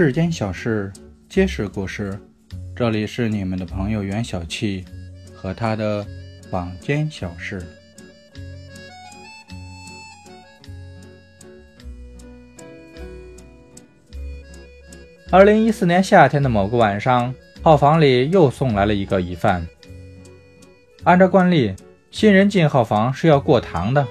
世间小事皆是故事，这里是你们的朋友袁小七和他的坊间小事。二零一四年夏天的某个晚上，号房里又送来了一个疑犯。按照惯例，新人进号房是要过堂的。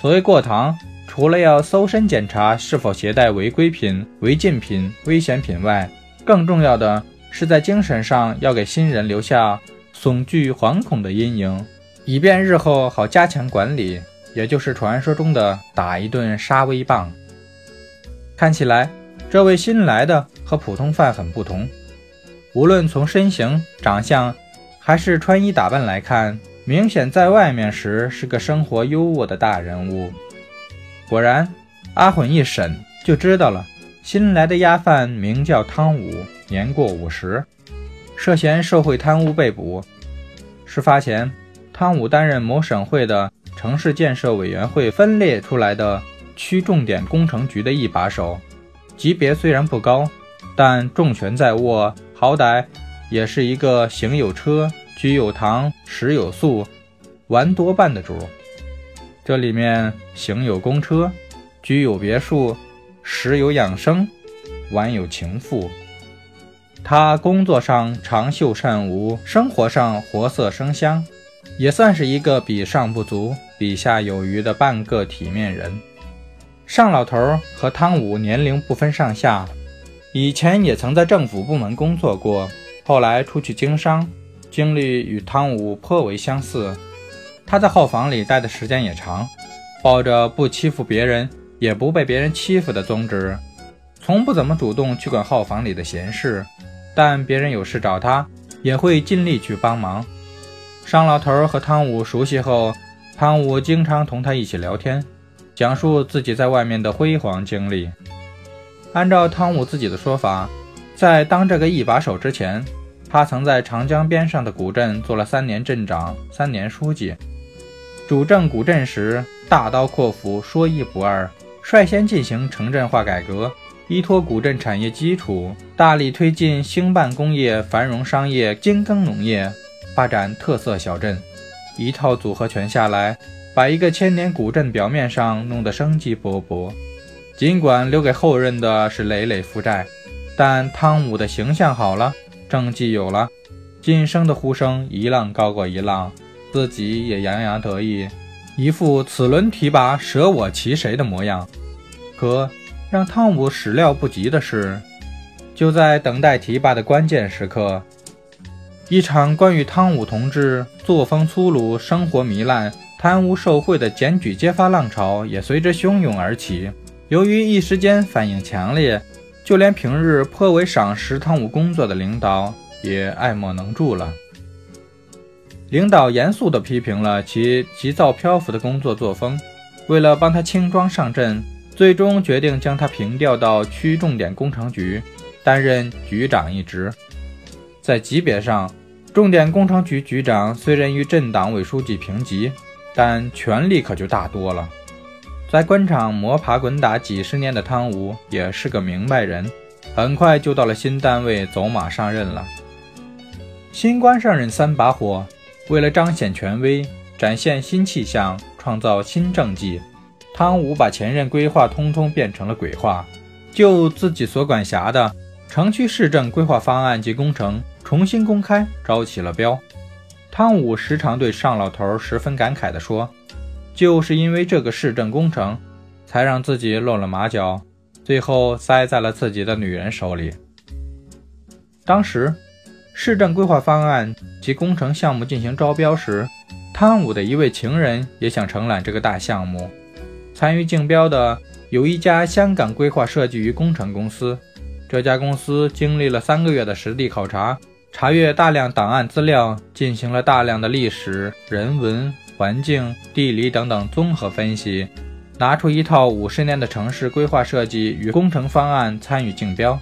所谓过堂，除了要搜身检查是否携带违规品、违禁品、危险品外，更重要的是在精神上要给新人留下悚惧、惶恐的阴影，以便日后好加强管理，也就是传说中的打一顿杀威棒。看起来，这位新来的和普通犯很不同，无论从身形、长相，还是穿衣打扮来看，明显在外面时是个生活优渥的大人物。果然，阿混一审就知道了。新来的押犯名叫汤武，年过五十，涉嫌受贿贪污被捕。事发前，汤武担任某省会的城市建设委员会分裂出来的区重点工程局的一把手，级别虽然不高，但重权在握，好歹也是一个行有车、居有堂、食有宿、玩多半的主。这里面行有公车，居有别墅，食有养生，玩有情妇。他工作上长袖善舞，生活上活色生香，也算是一个比上不足，比下有余的半个体面人。尚老头和汤武年龄不分上下，以前也曾在政府部门工作过，后来出去经商，经历与汤武颇为相似。他在号房里待的时间也长，抱着不欺负别人也不被别人欺负的宗旨，从不怎么主动去管号房里的闲事，但别人有事找他，也会尽力去帮忙。商老头和汤武熟悉后，汤武经常同他一起聊天，讲述自己在外面的辉煌经历。按照汤武自己的说法，在当这个一把手之前，他曾在长江边上的古镇做了三年镇长、三年书记。主政古镇时，大刀阔斧，说一不二，率先进行城镇化改革，依托古镇产业基础，大力推进兴办工业、繁荣商业、精耕农业，发展特色小镇。一套组合拳下来，把一个千年古镇表面上弄得生机勃勃。尽管留给后人的是累累负债，但汤武的形象好了，政绩有了，晋升的呼声一浪高过一浪。自己也洋洋得意，一副此轮提拔舍我其谁的模样。可让汤姆始料不及的是，就在等待提拔的关键时刻，一场关于汤姆同志作风粗鲁、生活糜烂、贪污受贿的检举揭发浪潮也随之汹涌而起。由于一时间反应强烈，就连平日颇为赏识汤姆工作的领导也爱莫能助了。领导严肃地批评了其急躁漂浮的工作作风，为了帮他轻装上阵，最终决定将他平调到区重点工程局担任局长一职。在级别上，重点工程局局长虽然与镇党委书记平级，但权力可就大多了。在官场摸爬滚打几十年的汤武也是个明白人，很快就到了新单位走马上任了。新官上任三把火。为了彰显权威、展现新气象、创造新政绩，汤武把前任规划通通变成了鬼话，就自己所管辖的城区市政规划方案及工程重新公开招起了标。汤武时常对尚老头十分感慨地说：“就是因为这个市政工程，才让自己露了马脚，最后栽在了自己的女人手里。”当时。市政规划方案及工程项目进行招标时，汤武的一位情人也想承揽这个大项目。参与竞标的有一家香港规划设计与工程公司。这家公司经历了三个月的实地考察，查阅大量档案资料，进行了大量的历史、人文、环境、地理等等综合分析，拿出一套五十年的城市规划设计与工程方案参与竞标。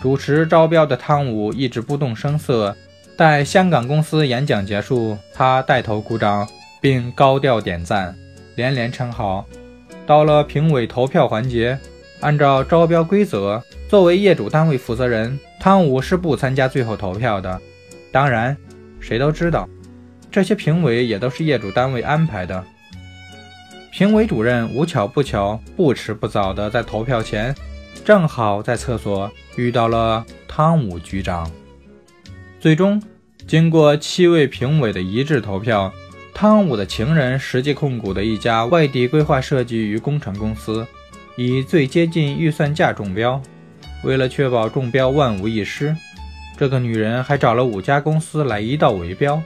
主持招标的汤武一直不动声色，待香港公司演讲结束，他带头鼓掌，并高调点赞，连连称好。到了评委投票环节，按照招标规则，作为业主单位负责人，汤武是不参加最后投票的。当然，谁都知道，这些评委也都是业主单位安排的。评委主任无巧不巧、不迟不早的在投票前，正好在厕所遇到了汤姆局长。最终，经过七位评委的一致投票，汤姆的情人实际控股的一家外地规划设计与工程公司。以最接近预算价中标，为了确保中标万无一失，这个女人还找了五家公司来一道围标，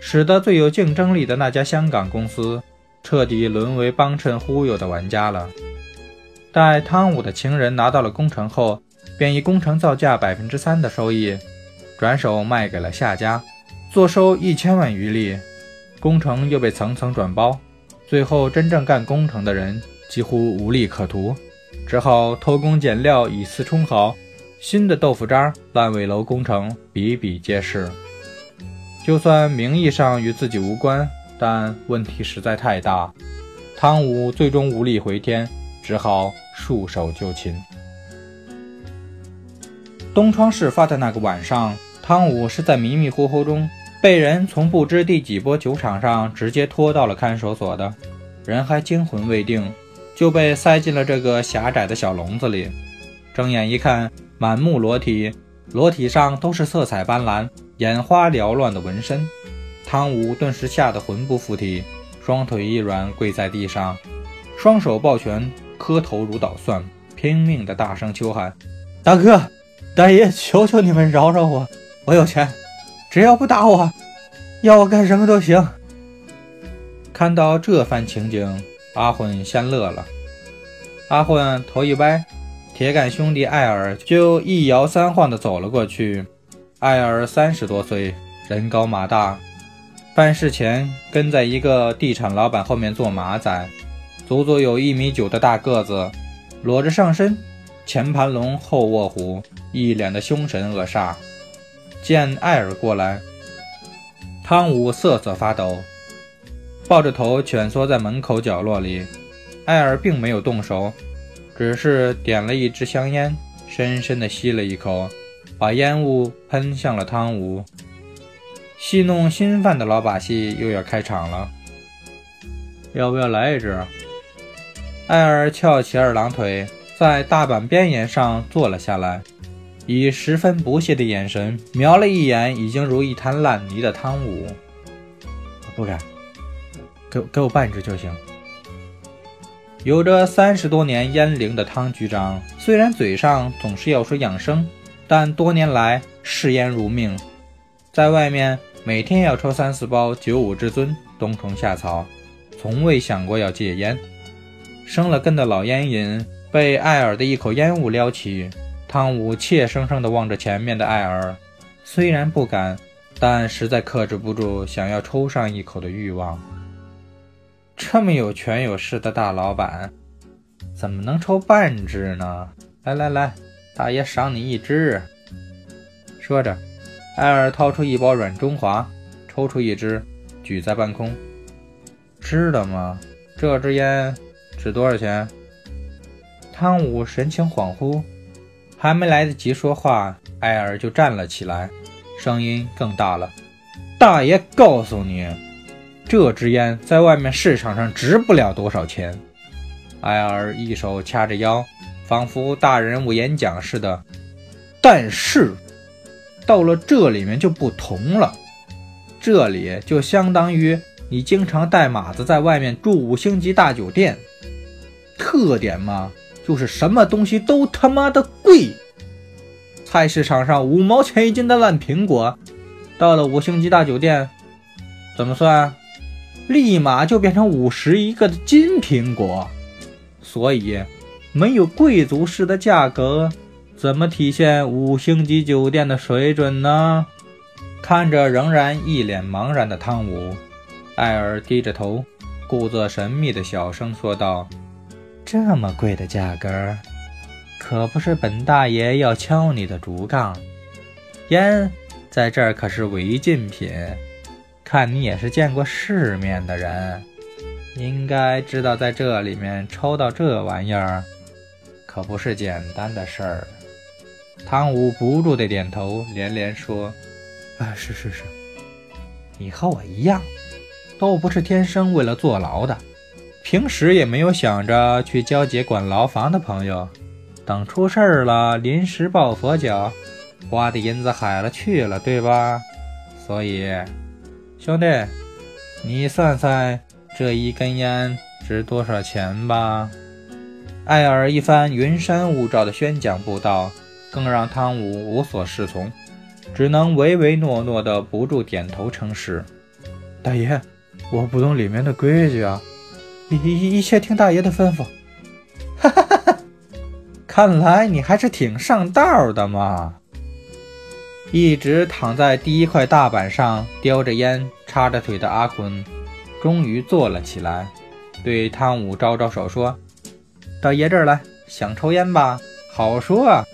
使得最有竞争力的那家香港公司彻底沦为帮衬忽悠的玩家了。待汤姆的情人拿到了工程后，便以工程造价百分之三的收益，转手卖给了下家，坐收一千万余利，工程又被层层转包，最后真正干工程的人。几乎无利可图，只好偷工减料以次充好。新的豆腐渣烂尾楼工程比比皆是。就算名义上与自己无关，但问题实在太大，汤武最终无力回天，只好束手就擒。东窗事发的那个晚上，汤武是在迷迷糊糊中被人从不知第几波酒场上直接拖到了看守所的，人还惊魂未定。就被塞进了这个狭窄的小笼子里。睁眼一看，满目裸体，裸体上都是色彩斑斓、眼花缭乱的纹身。汤武顿时吓得魂不附体，双腿一软，跪在地上，双手抱拳，磕头如捣蒜，拼命的大声求喊：“大哥，大爷，求求你们饶饶我，我有钱，只要不打我，要我干什么都行。”看到这番情景。阿混先乐了，阿混头一歪，铁杆兄弟艾尔就一摇三晃地走了过去。艾尔三十多岁，人高马大，办事前跟在一个地产老板后面做马仔，足足有一米九的大个子，裸着上身，前盘龙后卧虎，一脸的凶神恶煞。见艾尔过来，汤武瑟瑟发抖。抱着头蜷缩在门口角落里，艾尔并没有动手，只是点了一支香烟，深深的吸了一口，把烟雾喷向了汤武。戏弄新犯的老把戏又要开场了，要不要来一支？艾尔翘起二郎腿，在大板边沿上坐了下来，以十分不屑的眼神瞄了一眼已经如一滩烂泥的汤武，不敢。给给我半支就行。有着三十多年烟龄的汤局长，虽然嘴上总是要说养生，但多年来嗜烟如命，在外面每天要抽三四包九五至尊，冬虫夏草，从未想过要戒烟。生了根的老烟瘾被艾尔的一口烟雾撩起，汤姆怯生生地望着前面的艾尔，虽然不敢，但实在克制不住想要抽上一口的欲望。这么有权有势的大老板，怎么能抽半支呢？来来来，大爷赏你一支。说着，艾尔掏出一包软中华，抽出一支，举在半空。知道吗？这支烟值多少钱？汤姆神情恍惚，还没来得及说话，艾尔就站了起来，声音更大了：“大爷告诉你。”这支烟在外面市场上值不了多少钱。艾尔一手掐着腰，仿佛大人物演讲似的。但是到了这里面就不同了，这里就相当于你经常带马子在外面住五星级大酒店。特点嘛，就是什么东西都他妈的贵。菜市场上五毛钱一斤的烂苹果，到了五星级大酒店，怎么算？立马就变成五十一个的金苹果，所以没有贵族式的价格，怎么体现五星级酒店的水准呢？看着仍然一脸茫然的汤姆，艾尔低着头，故作神秘的小声说道：“这么贵的价格，可不是本大爷要敲你的竹杠，烟在这儿可是违禁品。”看你也是见过世面的人，应该知道在这里面抽到这玩意儿，可不是简单的事儿。汤武不住地点头，连连说：“啊，是是是，你和我一样，都不是天生为了坐牢的，平时也没有想着去交接管牢房的朋友。等出事儿了，临时抱佛脚，花的银子海了去了，对吧？所以，兄弟，你算算这一根烟值多少钱吧？”艾尔一番云山雾罩的宣讲布道。更让汤姆无所适从，只能唯唯诺诺的不住点头称是。大爷，我不懂里面的规矩啊，一一一切听大爷的吩咐。哈哈哈哈！看来你还是挺上道的嘛。一直躺在第一块大板上叼着烟、插着腿的阿坤，终于坐了起来，对汤武招招手说：“到爷这儿来，想抽烟吧？好说啊。”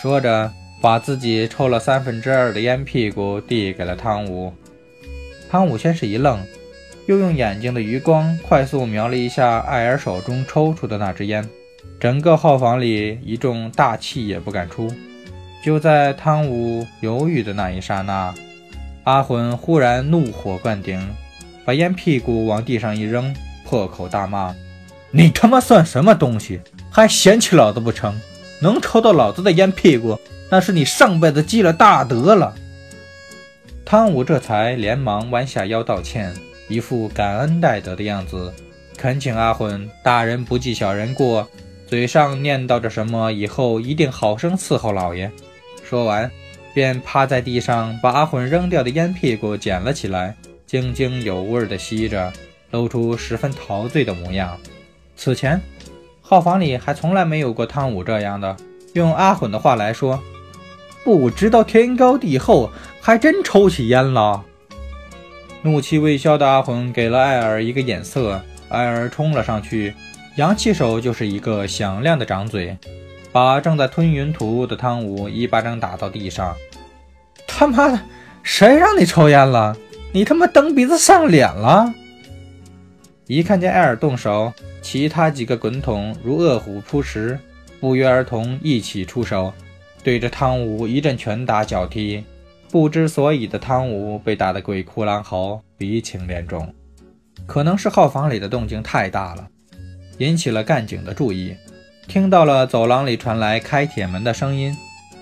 说着，把自己抽了三分之二的烟屁股递给了汤武。汤武先是一愣，又用眼睛的余光快速瞄了一下艾尔手中抽出的那支烟。整个号房里一众大气也不敢出。就在汤武犹豫的那一刹那，阿魂忽然怒火灌顶，把烟屁股往地上一扔，破口大骂：“你他妈算什么东西，还嫌弃老子不成？”能抽到老子的烟屁股，那是你上辈子积了大德了。汤武这才连忙弯下腰道歉，一副感恩戴德的样子，恳请阿混大人不计小人过，嘴上念叨着什么以后一定好生伺候老爷。说完，便趴在地上把阿混扔掉的烟屁股捡了起来，津津有味地吸着，露出十分陶醉的模样。此前。号房里还从来没有过汤武这样的。用阿混的话来说，不知道天高地厚，还真抽起烟了。怒气未消的阿混给了艾尔一个眼色，艾尔冲了上去，扬起手就是一个响亮的掌嘴，把正在吞云吐雾的汤武一巴掌打到地上。他妈的，谁让你抽烟了？你他妈蹬鼻子上脸了！一看见艾尔动手。其他几个滚筒如饿虎扑食，不约而同一起出手，对着汤武一阵拳打脚踢。不知所以的汤武被打得鬼哭狼嚎，鼻青脸肿。可能是号房里的动静太大了，引起了干警的注意，听到了走廊里传来开铁门的声音。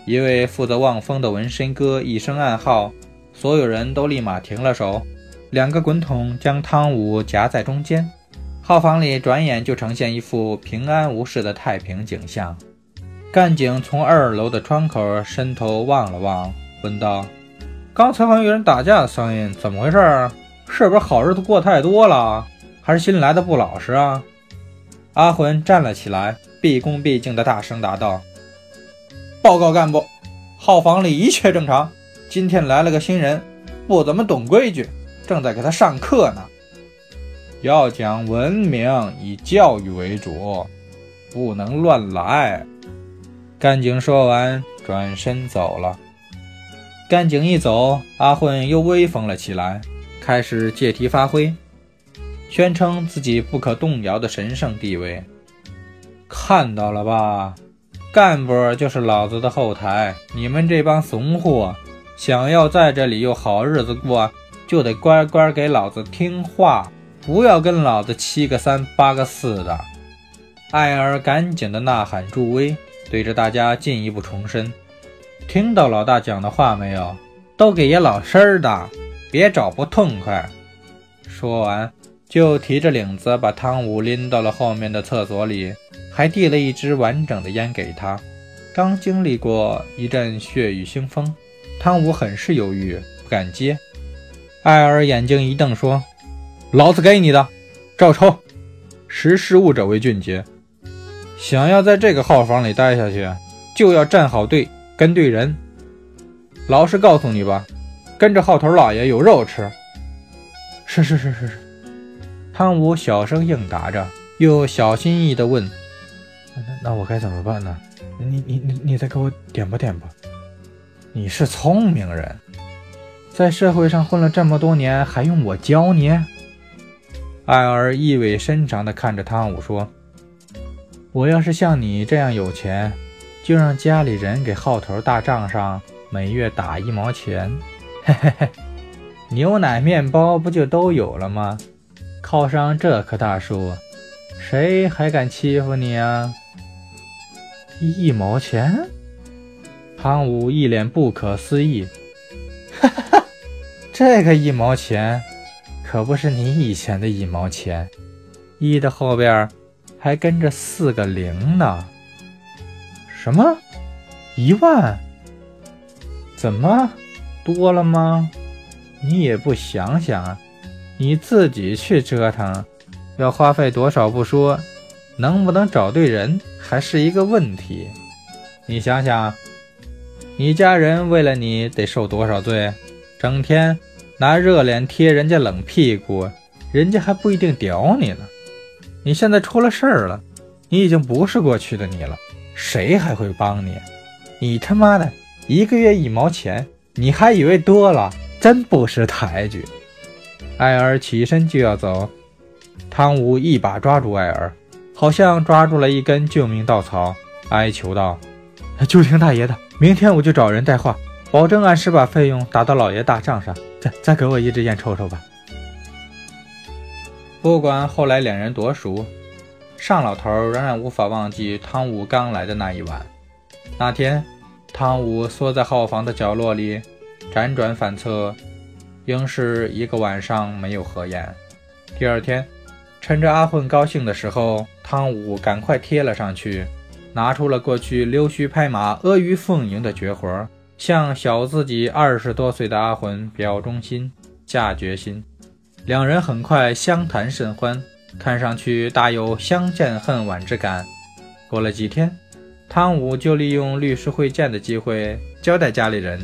一位负责望风的纹身哥一声暗号，所有人都立马停了手。两个滚筒将汤武夹在中间。号房里转眼就呈现一副平安无事的太平景象。干警从二楼的窗口伸头望了望，问道：“刚才好像有人打架的声音，怎么回事？是不是好日子过太多了，还是新来的不老实啊？”阿魂站了起来，毕恭毕敬地大声答道：“报告干部，号房里一切正常。今天来了个新人，不怎么懂规矩，正在给他上课呢。”要讲文明，以教育为主，不能乱来。干警说完，转身走了。干警一走，阿混又威风了起来，开始借题发挥，宣称自己不可动摇的神圣地位。看到了吧，干部就是老子的后台，你们这帮怂货，想要在这里有好日子过，就得乖乖给老子听话。不要跟老子七个三八个四的！艾尔赶紧的呐喊助威，对着大家进一步重申：听到老大讲的话没有？都给爷老实儿的，别找不痛快！说完，就提着领子把汤武拎到了后面的厕所里，还递了一支完整的烟给他。刚经历过一阵血雨腥风，汤武很是犹豫，不敢接。艾尔眼睛一瞪，说。老子给你的，照抽。识时务者为俊杰。想要在这个号房里待下去，就要站好队，跟对人。老实告诉你吧，跟着号头老爷有肉吃。是是是是是。汤武小声应答着，又小心翼翼地问：“那那我该怎么办呢？你你你你再给我点拨点拨。你是聪明人，在社会上混了这么多年，还用我教你？”艾尔意味深长地看着汤武说：“我要是像你这样有钱，就让家里人给号头大账上每月打一毛钱，嘿嘿嘿，牛奶、面包不就都有了吗？靠上这棵大树，谁还敢欺负你啊？一毛钱？汤武一脸不可思议，哈哈哈，这个一毛钱可不是你以前的一毛钱，一的后边。还跟着四个零呢？什么？一万？怎么多了吗？你也不想想，你自己去折腾，要花费多少不说，能不能找对人还是一个问题。你想想，你家人为了你得受多少罪？整天拿热脸贴人家冷屁股，人家还不一定屌你呢。你现在出了事儿了，你已经不是过去的你了，谁还会帮你？你他妈的一个月一毛钱，你还以为多了？真不识抬举！艾尔起身就要走，汤姆一把抓住艾尔，好像抓住了一根救命稻草，哀求道：“就听大爷的，明天我就找人带话，保证按时把费用打到老爷大账上。再再给我一支烟抽抽吧。”不管后来两人多熟，尚老头仍然无法忘记汤武刚来的那一晚。那天，汤武缩在号房的角落里，辗转反侧，应是一个晚上没有合眼。第二天，趁着阿混高兴的时候，汤武赶快贴了上去，拿出了过去溜须拍马、阿谀奉迎的绝活，向小自己二十多岁的阿混表忠心、下决心。两人很快相谈甚欢，看上去大有相见恨晚之感。过了几天，汤武就利用律师会见的机会交代家里人，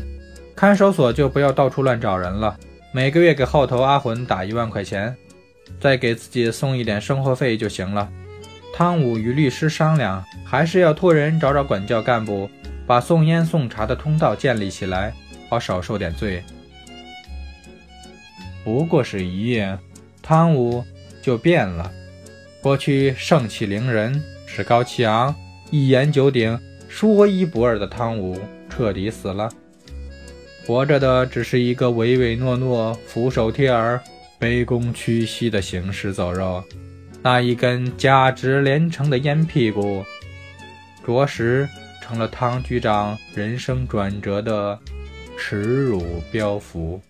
看守所就不要到处乱找人了，每个月给号头阿魂打一万块钱，再给自己送一点生活费就行了。汤武与律师商量，还是要托人找找管教干部，把送烟送茶的通道建立起来，好少受点罪。不过是一夜，汤武就变了。过去盛气凌人、趾高气昂、一言九鼎、说一不二的汤武彻底死了，活着的只是一个唯唯诺诺、俯首帖耳、卑躬屈膝的行尸走肉。那一根价值连城的烟屁股，着实成了汤局长人生转折的耻辱标符。